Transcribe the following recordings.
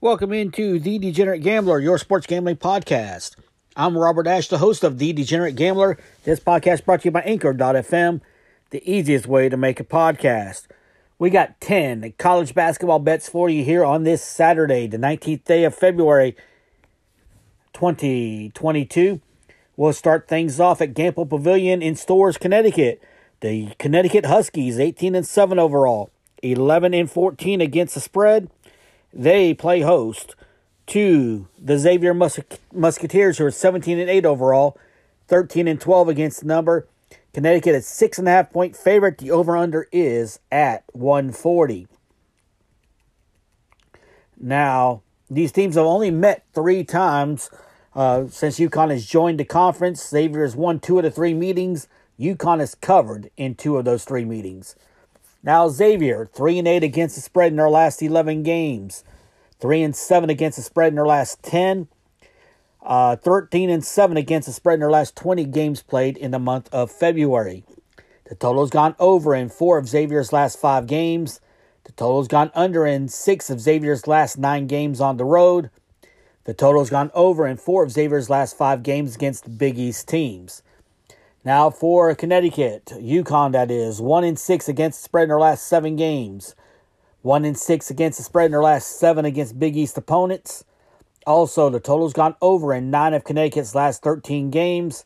Welcome into The Degenerate Gambler, your sports gambling podcast. I'm Robert Ash, the host of The Degenerate Gambler. This podcast brought to you by Anchor.fm, the easiest way to make a podcast. We got 10 college basketball bets for you here on this Saturday, the 19th day of February 2022. We'll start things off at Gampel Pavilion in Storrs, Connecticut. The Connecticut Huskies, 18 and 7 overall, 11 and 14 against the spread. They play host to the Xavier Mus- Musketeers, who are 17 and 8 overall, 13 and 12 against the number. Connecticut is six and a half point favorite. The over under is at 140. Now, these teams have only met three times uh, since UConn has joined the conference. Xavier has won two of the three meetings. UConn is covered in two of those three meetings. Now, Xavier, 3 and 8 against the spread in their last 11 games, 3 and 7 against the spread in their last 10. Uh, 13 and 7 against the spread in their last 20 games played in the month of February. The total has gone over in four of Xavier's last five games. The total has gone under in six of Xavier's last nine games on the road. The total has gone over in four of Xavier's last five games against the Big East teams. Now for Connecticut, UConn that is, one in six against the spread in their last seven games. One in six against the spread in their last seven against Big East opponents. Also, the total's gone over in nine of Connecticut's last 13 games.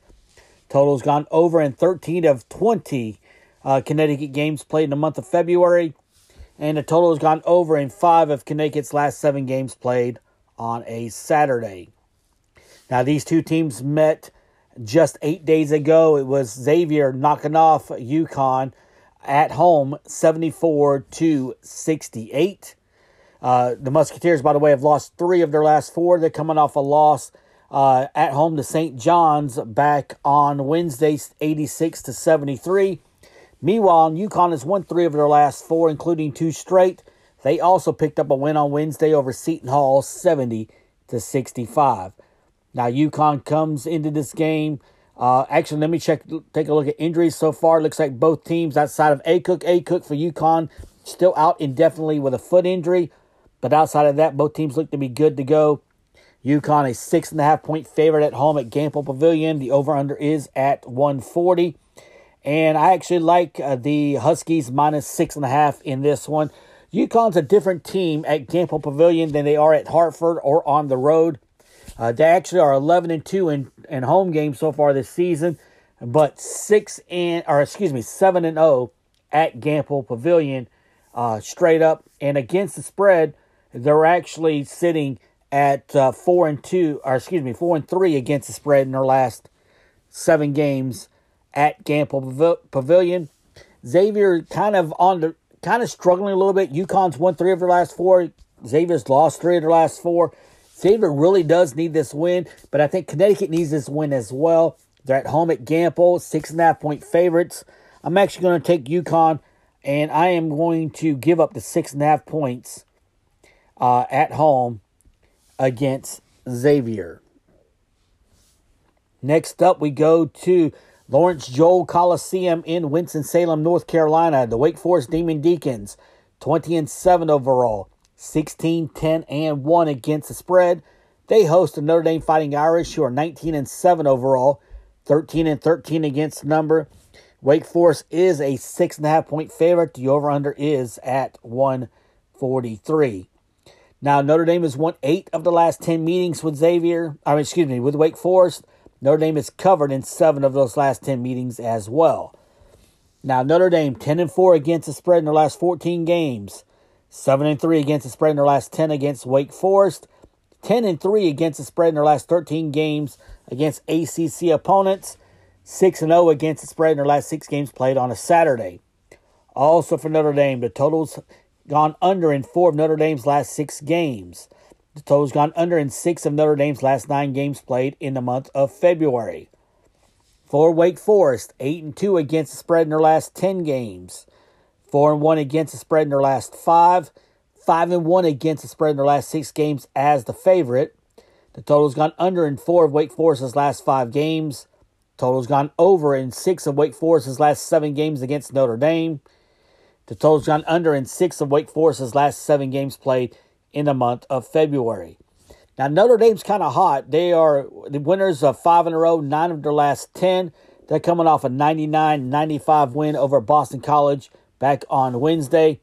Total's gone over in 13 of 20 uh, Connecticut games played in the month of February. And the total has gone over in five of Connecticut's last seven games played on a Saturday. Now, these two teams met just eight days ago. It was Xavier knocking off UConn at home 74 to 68. Uh, the Musketeers, by the way, have lost three of their last four. They're coming off a loss uh, at home to St. John's back on Wednesday, 86 to 73. Meanwhile, UConn has won three of their last four, including two straight. They also picked up a win on Wednesday over Seton Hall, 70 to 65. Now, UConn comes into this game. Uh, actually, let me check. Take a look at injuries so far. Looks like both teams outside of Akok, A Cook for UConn, still out indefinitely with a foot injury. But outside of that, both teams look to be good to go. UConn a six and a half point favorite at home at Gampel Pavilion. The over under is at 140. And I actually like uh, the Huskies minus six and a half in this one. UConn's a different team at Gampel Pavilion than they are at Hartford or on the road. Uh, they actually are 11 and 2 in, in home games so far this season, but 6 and, or excuse me, 7 and 0 at Gampel Pavilion uh, straight up. And against the spread, they're actually sitting at uh, four and two, or excuse me, four and three against the spread in their last seven games at Gampel Pavilion. Xavier kind of on the kind of struggling a little bit. UConn's won three of their last four. Xavier's lost three of their last four. Xavier really does need this win, but I think Connecticut needs this win as well. They're at home at Gampel, six and a half point favorites. I'm actually going to take UConn, and I am going to give up the six and a half points uh, at home against Xavier. Next up, we go to Lawrence Joel Coliseum in Winston-Salem, North Carolina. The Wake Forest Demon Deacons, 20 and 7 overall, 16, 10, and 1 against the spread. They host the Notre Dame Fighting Irish, who are 19 and 7 overall, 13 and 13 against number. Wake Forest is a six and a half point favorite. The over under is at 143. Now, Notre Dame has won eight of the last 10 meetings with Xavier, I mean, excuse me, with Wake Forest. Notre Dame is covered in seven of those last 10 meetings as well. Now, Notre Dame 10 and 4 against the spread in their last 14 games, 7 and 3 against the spread in their last 10 against Wake Forest, 10 and 3 against the spread in their last 13 games against ACC opponents, 6 and 0 against the spread in their last 6 games played on a Saturday. Also for Notre Dame, the totals gone under in four of Notre Dame's last six games. The total's gone under in six of Notre Dame's last nine games played in the month of February. For Wake Forest, eight and two against the spread in their last ten games. Four and one against the spread in their last five. Five and one against the spread in their last six games as the favorite. The total's gone under in four of Wake Forest's last five games. Total's gone over in six of Wake Forest's last seven games against Notre Dame. The total's gone under in six of Wake Forest's last seven games played in the month of February. Now, Notre Dame's kind of hot. They are the winners of five in a row, nine of their last 10. They're coming off a 99 95 win over Boston College back on Wednesday.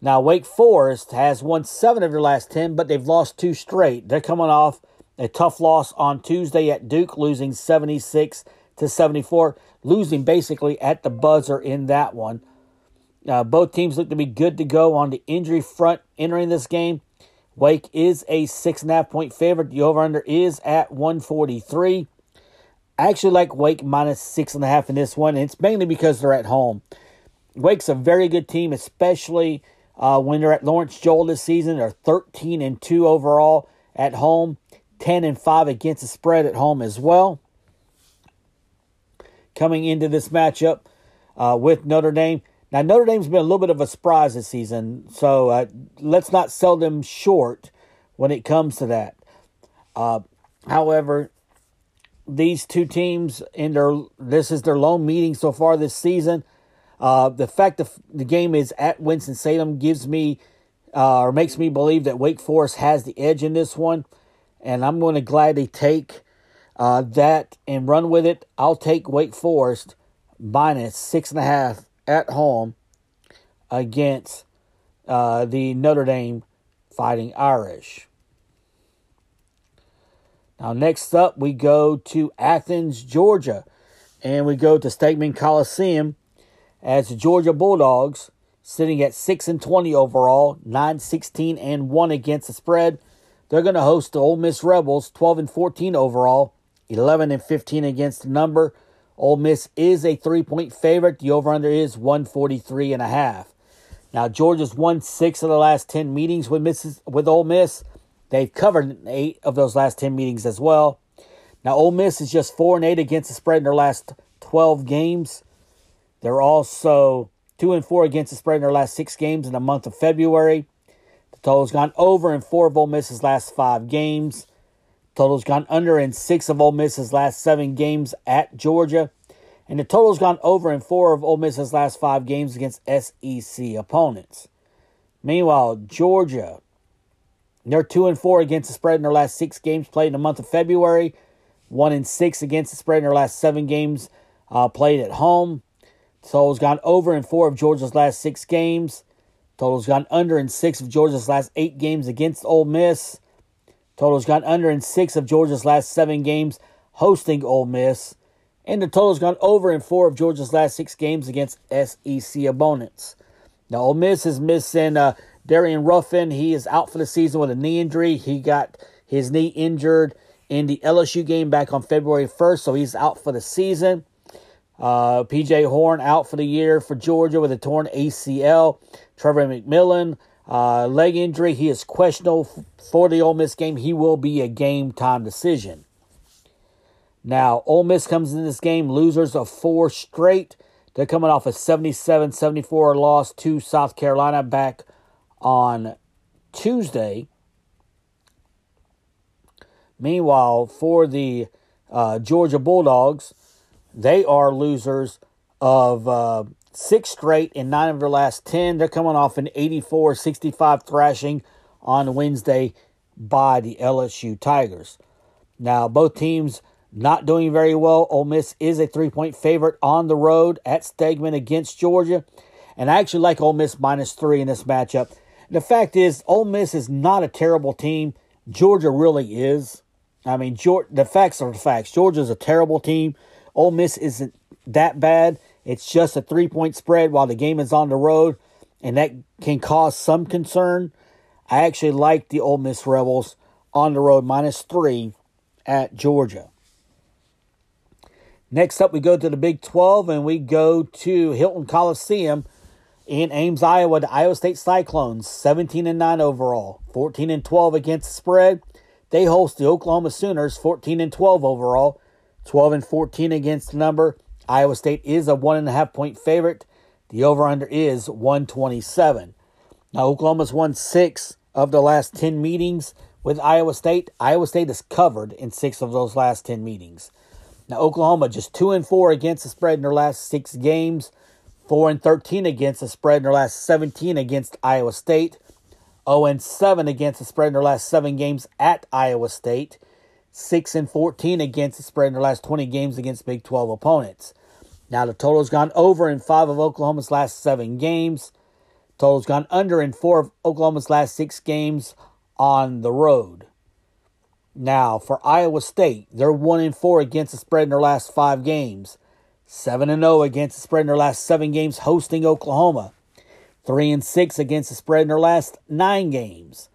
Now, Wake Forest has won seven of their last 10, but they've lost two straight. They're coming off a tough loss on Tuesday at Duke, losing 76 to 74, losing basically at the buzzer in that one. Uh, both teams look to be good to go on the injury front entering this game. Wake is a six and a half point favorite. The over under is at 143. I actually like Wake minus six and a half in this one, and it's mainly because they're at home. Wake's a very good team, especially uh, when they're at Lawrence Joel this season. They're 13 and 2 overall at home, 10 and 5 against the spread at home as well. Coming into this matchup uh, with Notre Dame, now, Notre Dame's been a little bit of a surprise this season, so uh, let's not sell them short when it comes to that. Uh, however, these two teams in their this is their lone meeting so far this season. Uh, the fact that the game is at Winston Salem gives me uh, or makes me believe that Wake Forest has the edge in this one, and I'm going to gladly take uh, that and run with it. I'll take Wake Forest minus six and a half at home against uh, the Notre Dame Fighting Irish. Now, next up, we go to Athens, Georgia, and we go to Stegeman Coliseum as the Georgia Bulldogs, sitting at 6 and 20 overall, 9 16 and 1 against the spread. They're going to host the Ole Miss Rebels, 12 and 14 overall, 11 and 15 against the number. Ole Miss is a three point favorite. The over under is 143 and a half. Now, Georgia's won six of the last 10 meetings with, Missis, with Ole Miss. They've covered eight of those last 10 meetings as well. Now, Ole Miss is just 4 and 8 against the spread in their last 12 games. They're also 2 and 4 against the spread in their last six games in the month of February. The total's gone over in four of Ole Miss's last five games. Total's gone under in six of Ole Miss's last seven games at Georgia. And the total's gone over in four of Ole Miss's last five games against SEC opponents. Meanwhile, Georgia, they're two and four against the spread in their last six games played in the month of February. One and six against the spread in their last seven games uh, played at home. Total's gone over in four of Georgia's last six games. Total's gone under in six of Georgia's last eight games against Ole Miss. Total's gone under in six of Georgia's last seven games hosting Ole Miss. And the total's gone over in four of Georgia's last six games against SEC opponents. Now, Ole Miss is missing uh, Darian Ruffin. He is out for the season with a knee injury. He got his knee injured in the LSU game back on February 1st, so he's out for the season. Uh, PJ Horne out for the year for Georgia with a torn ACL. Trevor McMillan uh, leg injury. He is questionable for the Ole Miss game. He will be a game time decision. Now, Ole Miss comes in this game losers of four straight. They're coming off a 77 74 loss to South Carolina back on Tuesday. Meanwhile, for the uh, Georgia Bulldogs, they are losers of uh, six straight in nine of their last 10. They're coming off an 84 65 thrashing on Wednesday by the LSU Tigers. Now, both teams not doing very well. Ole Miss is a three point favorite on the road at Stegeman against Georgia. And I actually like Ole Miss minus three in this matchup. The fact is, Ole Miss is not a terrible team. Georgia really is. I mean, the facts are the facts. Georgia's a terrible team. Ole Miss isn't that bad. It's just a three point spread while the game is on the road, and that can cause some concern. I actually like the Ole Miss Rebels on the road minus three at Georgia. Next up, we go to the Big 12 and we go to Hilton Coliseum in Ames, Iowa. The Iowa State Cyclones, 17 and 9 overall, 14 and 12 against the spread. They host the Oklahoma Sooners, 14 and 12 overall, 12 and 14 against the number. Iowa State is a one and a half point favorite. The over under is 127. Now, Oklahoma's won six of the last 10 meetings with Iowa State. Iowa State is covered in six of those last 10 meetings. Now Oklahoma just two and four against the spread in their last six games, four and thirteen against the spread in their last seventeen against Iowa State, zero and seven against the spread in their last seven games at Iowa State, six and fourteen against the spread in their last twenty games against Big Twelve opponents. Now the total's gone over in five of Oklahoma's last seven games. Total's gone under in four of Oklahoma's last six games on the road. Now, for Iowa State, they're 1 and 4 against the spread in their last 5 games. 7 and 0 against the spread in their last 7 games hosting Oklahoma. 3 and 6 against the spread in their last 9 games.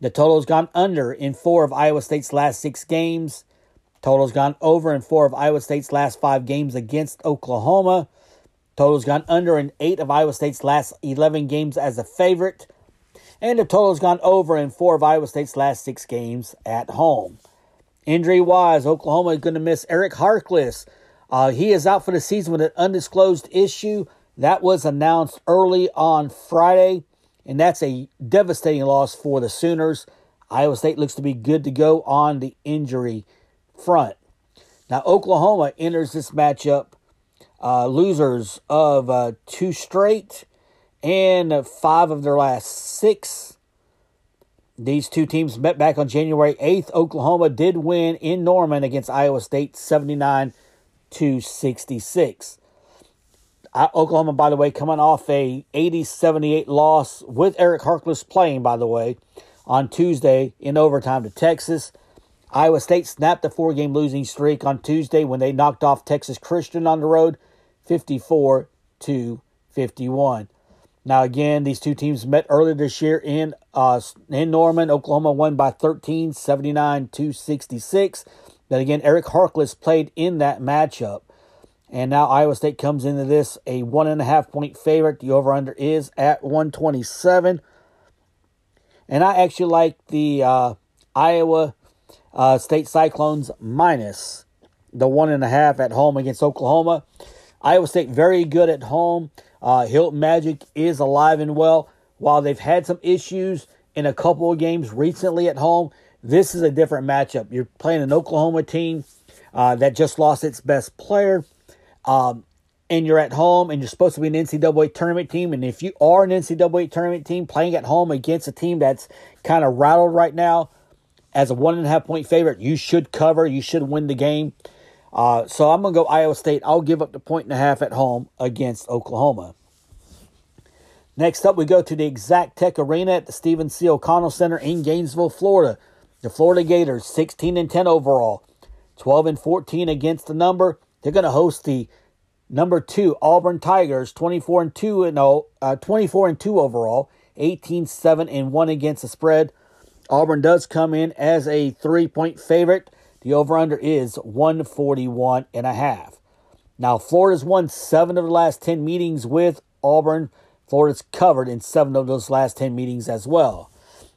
The total's gone under in 4 of Iowa State's last 6 games. Total's gone over in 4 of Iowa State's last 5 games against Oklahoma. Total's gone under in 8 of Iowa State's last 11 games as a favorite and the total has gone over in four of Iowa State's last six games at home. Injury wise, Oklahoma is going to miss Eric Harkless. Uh, he is out for the season with an undisclosed issue. That was announced early on Friday, and that's a devastating loss for the Sooners. Iowa State looks to be good to go on the injury front. Now, Oklahoma enters this matchup uh, losers of uh, two straight and five of their last six. These two teams met back on January 8th. Oklahoma did win in Norman against Iowa State 79 to 66. Uh, Oklahoma, by the way, coming off a 80-78 loss with Eric Harkless playing, by the way, on Tuesday in overtime to Texas. Iowa State snapped a four-game losing streak on Tuesday when they knocked off Texas Christian on the road, 54 to 51. Now, again, these two teams met earlier this year in uh, in Norman. Oklahoma won by 13, 79 to 66. But again, Eric Harkless played in that matchup. And now Iowa State comes into this a one and a half point favorite. The over under is at 127. And I actually like the uh, Iowa uh, State Cyclones minus the one and a half at home against Oklahoma. Iowa State very good at home. Uh, Hilton Magic is alive and well. While they've had some issues in a couple of games recently at home, this is a different matchup. You're playing an Oklahoma team uh, that just lost its best player, um, and you're at home, and you're supposed to be an NCAA tournament team. And if you are an NCAA tournament team playing at home against a team that's kind of rattled right now, as a one and a half point favorite, you should cover. You should win the game. Uh, so I'm going to go Iowa State. I'll give up the point and a half at home against Oklahoma. Next up, we go to the Exactech Arena at the Stephen C. O'Connell Center in Gainesville, Florida. The Florida Gators, 16 and 10 overall, 12 and 14 against the number. They're going to host the number two Auburn Tigers, 24 and 2 and 0, uh, 24 and 2 overall, 18 7 and 1 against the spread. Auburn does come in as a three point favorite. The over under is 141 and a half. Now, Florida's won seven of the last 10 meetings with Auburn. Florida's covered in seven of those last 10 meetings as well.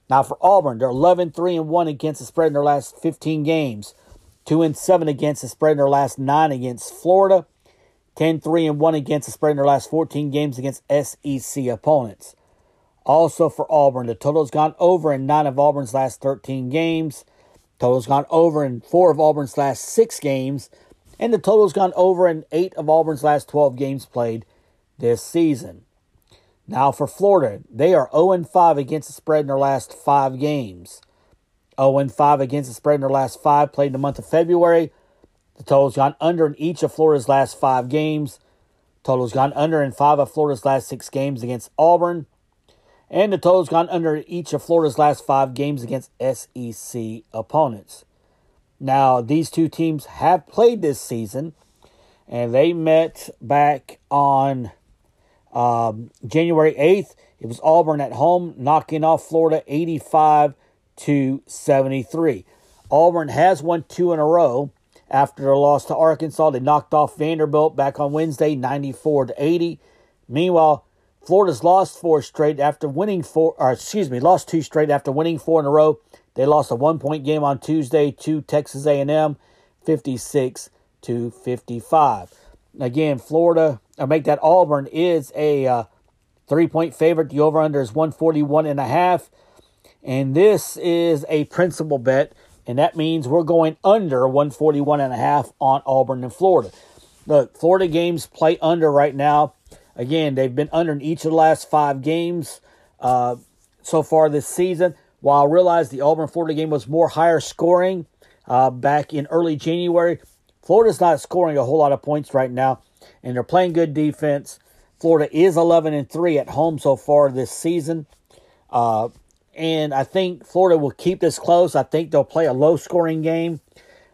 Now, for Auburn, they're 11 3 and 1 against the spread in their last 15 games, 2 and 7 against the spread in their last 9 against Florida, 10 3 and 1 against the spread in their last 14 games against SEC opponents. Also for Auburn, the total's gone over in 9 of Auburn's last 13 games. Total's gone over in four of Auburn's last six games, and the total's gone over in eight of Auburn's last 12 games played this season. Now for Florida, they are 0 5 against the spread in their last five games. 0 5 against the spread in their last five played in the month of February. The total's gone under in each of Florida's last five games. Total's gone under in five of Florida's last six games against Auburn. And the total's gone under each of Florida's last five games against SEC opponents. Now, these two teams have played this season, and they met back on um, January 8th. It was Auburn at home, knocking off Florida 85 to 73. Auburn has won two in a row after their loss to Arkansas. They knocked off Vanderbilt back on Wednesday, 94 to 80. Meanwhile, Florida's lost four straight after winning four, or excuse me, lost two straight after winning four in a row. They lost a one-point game on Tuesday to Texas A&M, 56 to 55. Again, Florida, I make that Auburn is a uh, three-point favorite. The over/under is 141 and a half, and this is a principal bet. and that means we're going under 141 and a half on Auburn and Florida. Look, Florida games play under right now. Again, they've been under in each of the last five games uh, so far this season. While I realize the Auburn Florida game was more higher scoring uh, back in early January, Florida's not scoring a whole lot of points right now, and they're playing good defense. Florida is 11 and 3 at home so far this season. Uh, and I think Florida will keep this close. I think they'll play a low scoring game.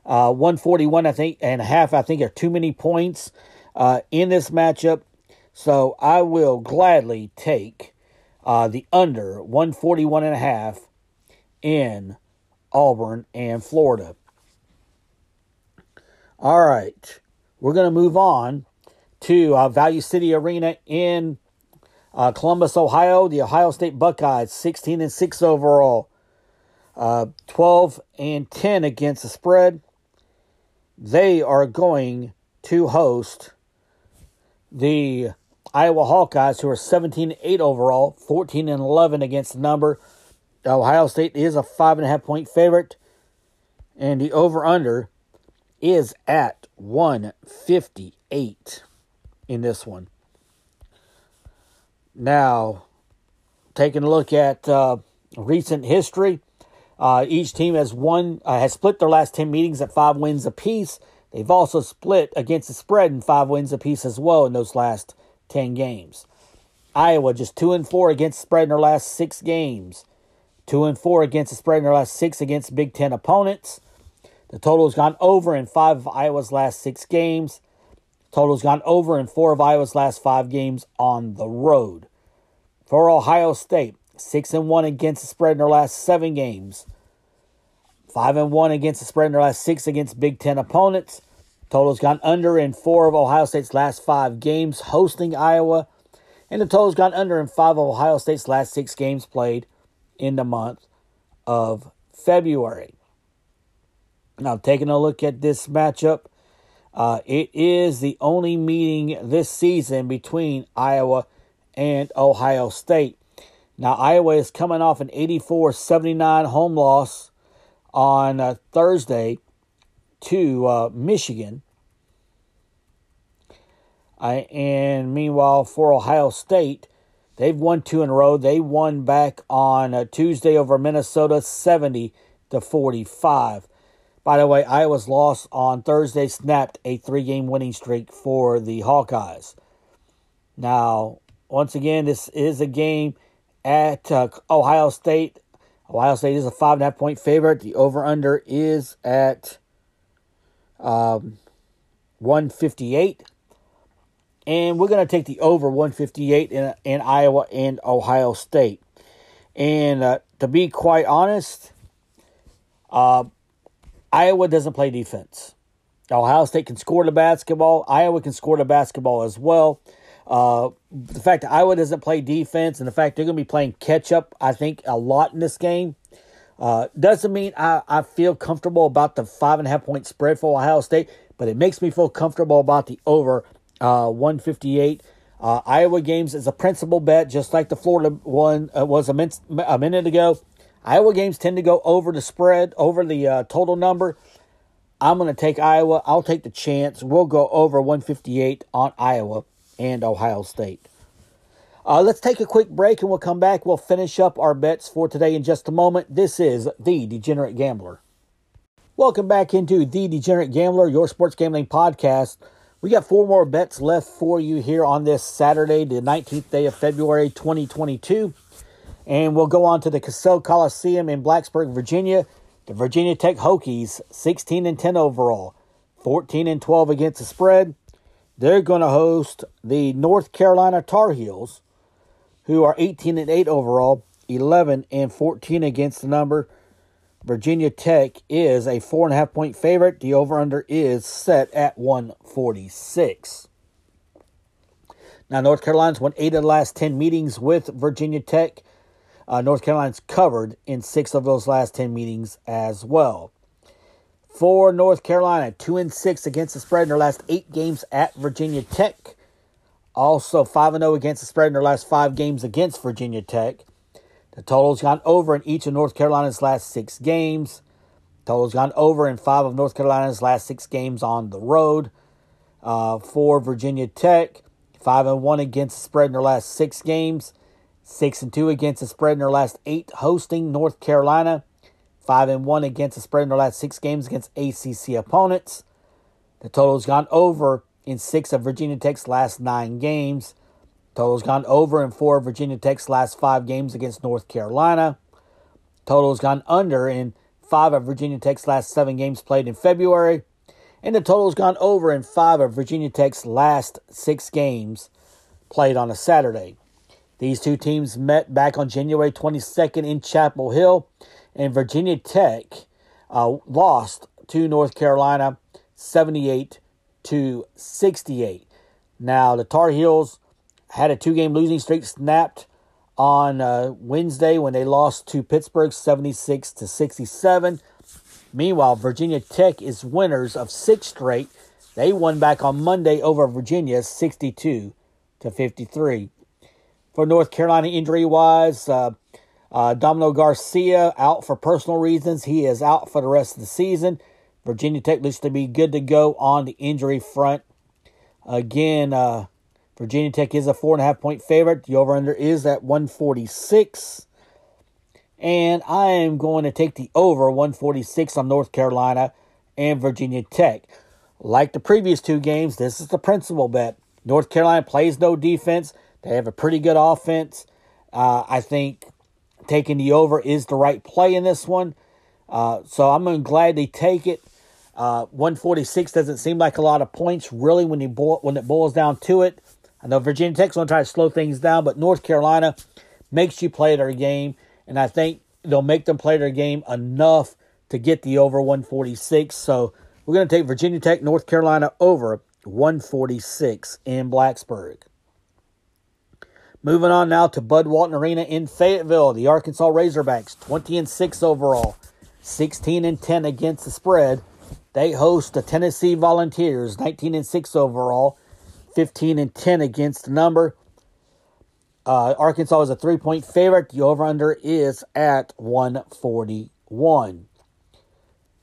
Uh, 141, I think, and a half, I think, are too many points uh, in this matchup. So I will gladly take uh, the under 141 and a half in Auburn and Florida. All right, we're going to move on to uh, Value City Arena in uh, Columbus, Ohio. The Ohio State Buckeyes, 16 and 6 overall, uh, 12 and 10 against the spread. They are going to host the Iowa Hawkeyes, who are 17 8 overall, 14 and 11 against the number. Ohio State is a five and a half point favorite, and the over under is at 158 in this one. Now, taking a look at uh, recent history, uh, each team has won uh, has split their last ten meetings at five wins apiece. They've also split against the spread in five wins apiece as well in those last ten games. Iowa just two and four against the spread in their last six games. Two and four against the spread in their last six against Big Ten opponents. The total has gone over in five of Iowa's last six games. Total's gone over in four of Iowa's last five games on the road. For Ohio State, six and one against the spread in their last seven games. Five and one against the spread in their last six against Big Ten opponents. Total's gone under in four of Ohio State's last five games hosting Iowa. And the total's gone under in five of Ohio State's last six games played in the month of February. Now, taking a look at this matchup, uh, it is the only meeting this season between Iowa and Ohio State. Now, Iowa is coming off an 84 79 home loss on uh, Thursday to uh, Michigan. and meanwhile, for Ohio State, they've won two in a row. They won back on uh, Tuesday over Minnesota 70 to 45. By the way, Iowa's loss on Thursday snapped a three game winning streak for the Hawkeyes. Now, once again, this is a game at uh, Ohio State. Ohio State is a five and a half point favorite. The over under is at um, 158. And we're going to take the over 158 in, in Iowa and Ohio State. And uh, to be quite honest, uh, Iowa doesn't play defense. Ohio State can score the basketball. Iowa can score the basketball as well. Uh, the fact that Iowa doesn't play defense and the fact they're going to be playing catch up, I think, a lot in this game, uh, doesn't mean I, I feel comfortable about the five and a half point spread for Ohio State, but it makes me feel comfortable about the over uh, 158. Uh, Iowa games is a principal bet, just like the Florida one uh, was a, min- a minute ago. Iowa games tend to go over the spread, over the uh, total number. I'm going to take Iowa. I'll take the chance. We'll go over 158 on Iowa and Ohio State. Uh, let's take a quick break and we'll come back. We'll finish up our bets for today in just a moment. This is The Degenerate Gambler. Welcome back into The Degenerate Gambler, your sports gambling podcast. We got four more bets left for you here on this Saturday, the 19th day of February 2022. And we'll go on to the Cassell Coliseum in Blacksburg, Virginia. The Virginia Tech Hokies, 16 and 10 overall, 14 and 12 against the spread. They're going to host the North Carolina Tar Heels, who are 18 and 8 overall, 11 and 14 against the number. Virginia Tech is a four and a half point favorite. The over under is set at 146. Now, North Carolina's won eight of the last 10 meetings with Virginia Tech. Uh, North Carolina's covered in six of those last 10 meetings as well. For North Carolina, 2 and 6 against the spread in their last eight games at Virginia Tech. Also 5 0 against the spread in their last five games against Virginia Tech. The total's gone over in each of North Carolina's last six games. Total's gone over in five of North Carolina's last six games on the road. Uh, for Virginia Tech, five and one against the spread in their last six games. Six and two against the spread in their last eight hosting North Carolina. Five and one against the spread in their last six games against ACC opponents. The total's gone over in six of Virginia Tech's last nine games. Total's gone over in four of Virginia Tech's last five games against North Carolina. Total's gone under in five of Virginia Tech's last seven games played in February. And the total's gone over in five of Virginia Tech's last six games played on a Saturday. These two teams met back on January 22nd in Chapel Hill, and Virginia Tech uh, lost to North Carolina 78 to 68. Now, the Tar Heels had a two game losing streak snapped on uh, Wednesday when they lost to Pittsburgh 76 to 67. Meanwhile, Virginia Tech is winners of six straight. They won back on Monday over Virginia 62 to 53 for North Carolina injury wise. Uh, uh, Domino Garcia out for personal reasons. He is out for the rest of the season. Virginia Tech looks to be good to go on the injury front. Again, uh, Virginia Tech is a four and a half point favorite. The over under is at 146. And I am going to take the over 146 on North Carolina and Virginia Tech. Like the previous two games, this is the principal bet. North Carolina plays no defense. They have a pretty good offense. Uh, I think taking the over is the right play in this one. Uh, so I'm to gladly take it. Uh, 146 doesn't seem like a lot of points, really, when you boil, when it boils down to it. I know Virginia Tech's going to try to slow things down, but North Carolina makes you play their game, and I think they'll make them play their game enough to get the over 146. So we're going to take Virginia Tech, North Carolina over 146 in Blacksburg. Moving on now to Bud Walton Arena in Fayetteville. The Arkansas Razorbacks, 20 and 6 overall, 16 and 10 against the spread. They host the Tennessee Volunteers, 19 and 6 overall, 15 and 10 against the number. Uh, Arkansas is a three point favorite. The over under is at 141.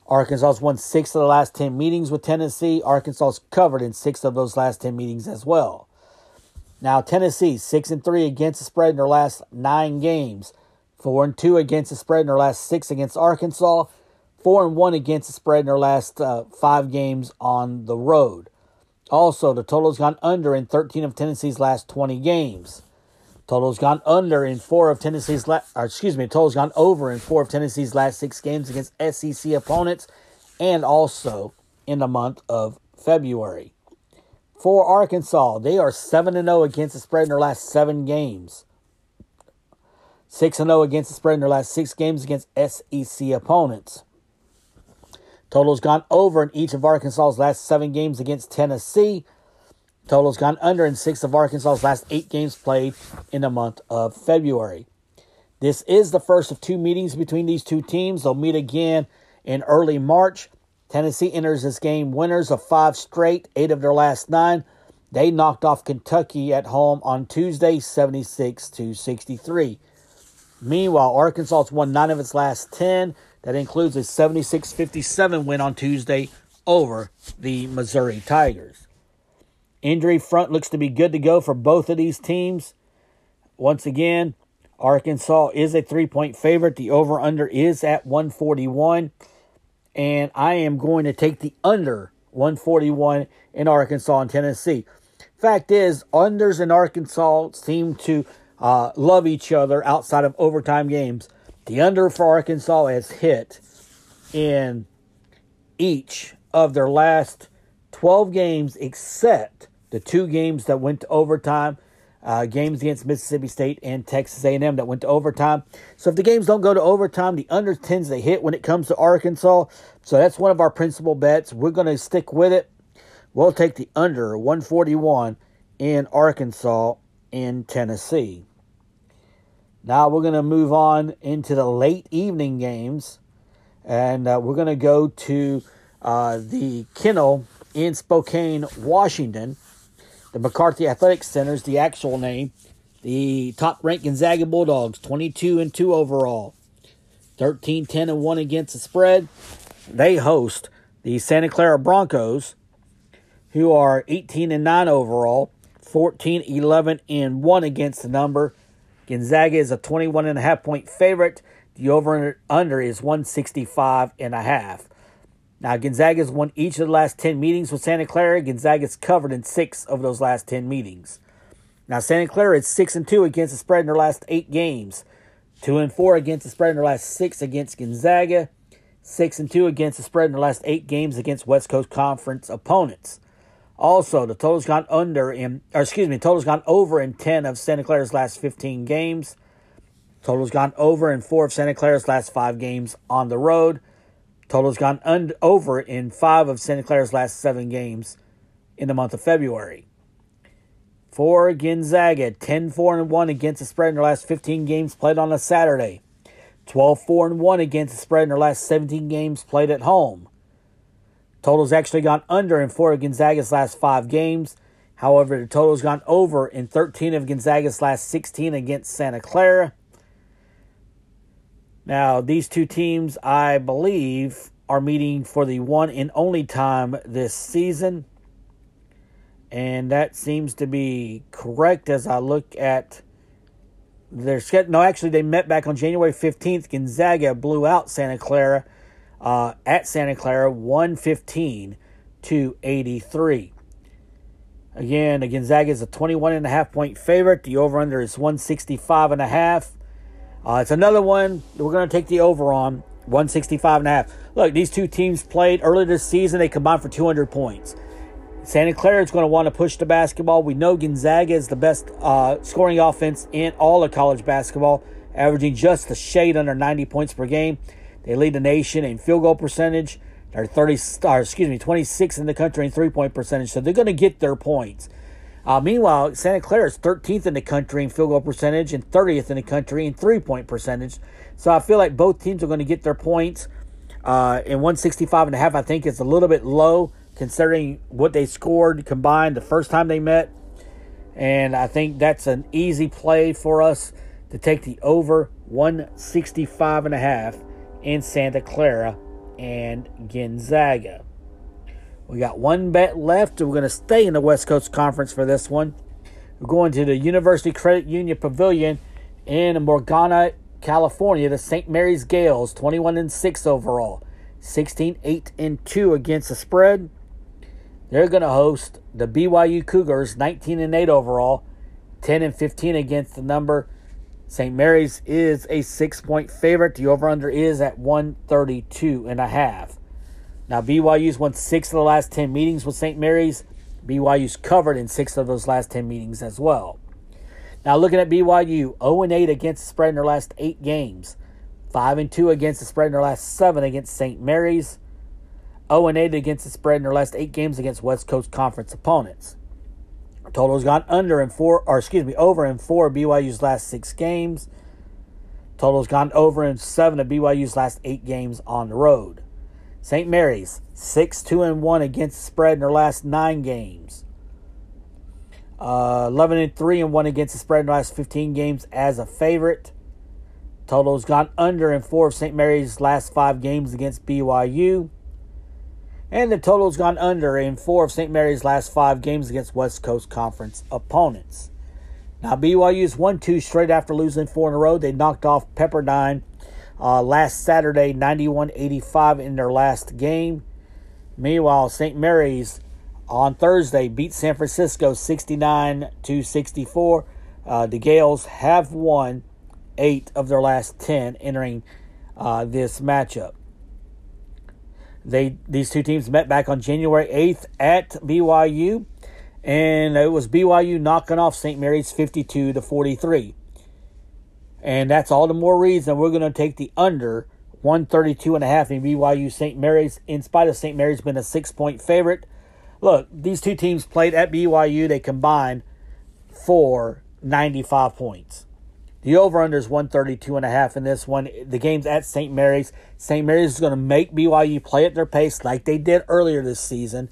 Arkansas has won six of the last 10 meetings with Tennessee. Arkansas is covered in six of those last 10 meetings as well. Now Tennessee six and three against the spread in their last nine games, four and two against the spread in their last six against Arkansas, four and one against the spread in their last uh, five games on the road. Also, the total's gone under in 13 of Tennessee's last 20 games. Total's gone under in four of Tennessee's last, excuse me, total's gone over in four of Tennessee's last six games against SEC opponents, and also in the month of February for Arkansas. They are 7 0 against the spread in their last seven games. 6 0 against the spread in their last six games against SEC opponents. Total's gone over in each of Arkansas's last seven games against Tennessee. Total's gone under in six of Arkansas's last eight games played in the month of February. This is the first of two meetings between these two teams. They'll meet again in early March. Tennessee enters this game winners of five straight, eight of their last nine. They knocked off Kentucky at home on Tuesday, 76 to 63. Meanwhile, Arkansas has won nine of its last 10. That includes a 76 57 win on Tuesday over the Missouri Tigers. Injury front looks to be good to go for both of these teams. Once again, Arkansas is a three point favorite. The over under is at 141 and I am going to take the under 141 in Arkansas and Tennessee. Fact is, unders in Arkansas seem to uh, love each other outside of overtime games. The under for Arkansas has hit in each of their last 12 games except the two games that went to overtime uh, games against Mississippi State and Texas A&M that went to overtime. So if the games don't go to overtime, the under tends to hit when it comes to Arkansas. So that's one of our principal bets. We're going to stick with it. We'll take the under 141 in Arkansas in Tennessee. Now we're going to move on into the late evening games, and uh, we're going to go to uh, the Kennel in Spokane, Washington. The McCarthy Athletic Center is the actual name. The top ranked Gonzaga Bulldogs, 22 and 2 overall, 13 10 and 1 against the spread. they host the Santa Clara Broncos, who are 18 and 9 overall, 14, 11, and 1 against the number. Gonzaga is a 21 and a half point favorite. The over and under is 165 and a half. Now, Gonzaga's won each of the last 10 meetings with Santa Clara. Gonzaga's covered in six of those last 10 meetings. Now, Santa Clara is 6 and 2 against the spread in their last eight games. 2 and 4 against the spread in their last six against Gonzaga. 6 and 2 against the spread in their last eight games against West Coast Conference opponents. Also, the total's gone under in, or excuse me, total's gone over in 10 of Santa Clara's last 15 games. Total's gone over in four of Santa Clara's last five games on the road. Total's gone un- over in five of Santa Clara's last seven games in the month of February. For Gonzaga, 10 4 and 1 against the spread in their last 15 games played on a Saturday. 12 4 and 1 against the spread in their last 17 games played at home. Total's actually gone under in four of Gonzaga's last five games. However, the total's gone over in 13 of Gonzaga's last 16 against Santa Clara. Now, these two teams, I believe, are meeting for the one and only time this season. And that seems to be correct as I look at their schedule. No, actually, they met back on January 15th. Gonzaga blew out Santa Clara uh, at Santa Clara, 115 to 83. Again, Gonzaga is a 21 and a half point favorite. The over under is 165 and a half. Uh, it's another one we're going to take the over on 165 and a half. Look, these two teams played earlier this season. They combined for 200 points. Santa Clara is going to want to push the basketball. We know Gonzaga is the best uh, scoring offense in all of college basketball, averaging just a shade under 90 points per game. They lead the nation in field goal percentage. They're 30, or excuse me, 26 in the country in three point percentage. So they're going to get their points. Uh, meanwhile, Santa Clara is 13th in the country in field goal percentage and 30th in the country in three point percentage. So I feel like both teams are going to get their points. Uh, and 165 and a half, I think, is a little bit low considering what they scored combined the first time they met. And I think that's an easy play for us to take the over 165 and a half in Santa Clara and Gonzaga. We got one bet left. We're going to stay in the West Coast Conference for this one. We're going to the University Credit Union Pavilion in Moraga, California. The St. Mary's Gaels, 21 and 6 overall, 16 8 and 2 against the spread. They're going to host the BYU Cougars, 19 and 8 overall, 10 and 15 against the number. St. Mary's is a six point favorite. The over under is at 132 and a half. Now, BYU's won six of the last 10 meetings with St. Mary's. BYU's covered in six of those last 10 meetings as well. Now, looking at BYU, 0 and 8 against the spread in their last eight games, 5 and 2 against the spread in their last seven against St. Mary's, 0 and 8 against the spread in their last eight games against West Coast Conference opponents. Total's gone under in four, or excuse me, over in four BYU's last six games. Total's gone over in seven of BYU's last eight games on the road. St. Mary's six two and one against spread in their last nine games. Uh, Eleven and three and one against the spread in the last fifteen games as a favorite. Total's gone under in four of St. Mary's last five games against BYU. And the total's gone under in four of St. Mary's last five games against West Coast Conference opponents. Now, BYU's won two straight after losing four in a row. They knocked off Pepperdine uh, last Saturday, 91 85 in their last game. Meanwhile, St. Mary's on Thursday beat San Francisco 69 to 64. Uh, the Gaels have won eight of their last 10 entering uh, this matchup. They these two teams met back on January 8th at BYU, and it was BYU knocking off St. Mary's 52 to 43. And that's all the more reason we're going to take the under 132 and a half in BYU St. Mary's in spite of St. Mary's being a 6-point favorite. Look, these two teams played at BYU, they combined for 95 points. The over under is 132 and a half in this one. The game's at St. Mary's. St. Mary's is going to make BYU play at their pace like they did earlier this season.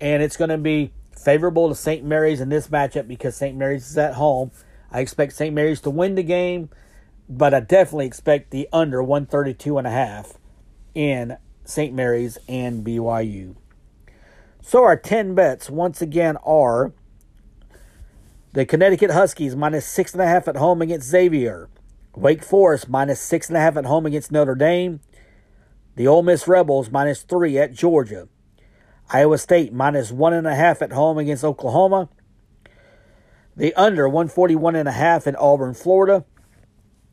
And it's going to be favorable to St. Mary's in this matchup because St. Mary's is at home. I expect St. Mary's to win the game, but I definitely expect the under 132 and a half in St. Mary's, and BYU. So our 10 bets once again are the Connecticut Huskies minus 6.5 at home against Xavier. Wake Forest minus 6.5 at home against Notre Dame. The Ole Miss Rebels minus 3 at Georgia. Iowa State minus 1.5 at home against Oklahoma. The under 141.5 in Auburn, Florida.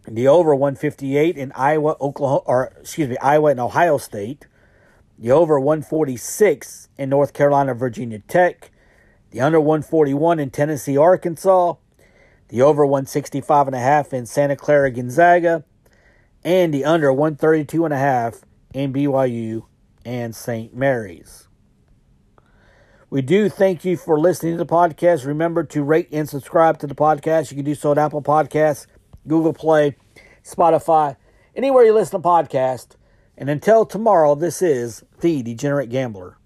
The over 158 in Iowa, Oklahoma, or excuse me, Iowa and Ohio State. The over 146 in North Carolina, Virginia Tech. The under 141 in Tennessee, Arkansas. The over 165 and a half in Santa Clara, Gonzaga. And the under 132 and a half in BYU and St. Mary's. We do thank you for listening to the podcast. Remember to rate and subscribe to the podcast. You can do so at Apple Podcasts, Google Play, Spotify, anywhere you listen to podcasts. And until tomorrow, this is The Degenerate Gambler.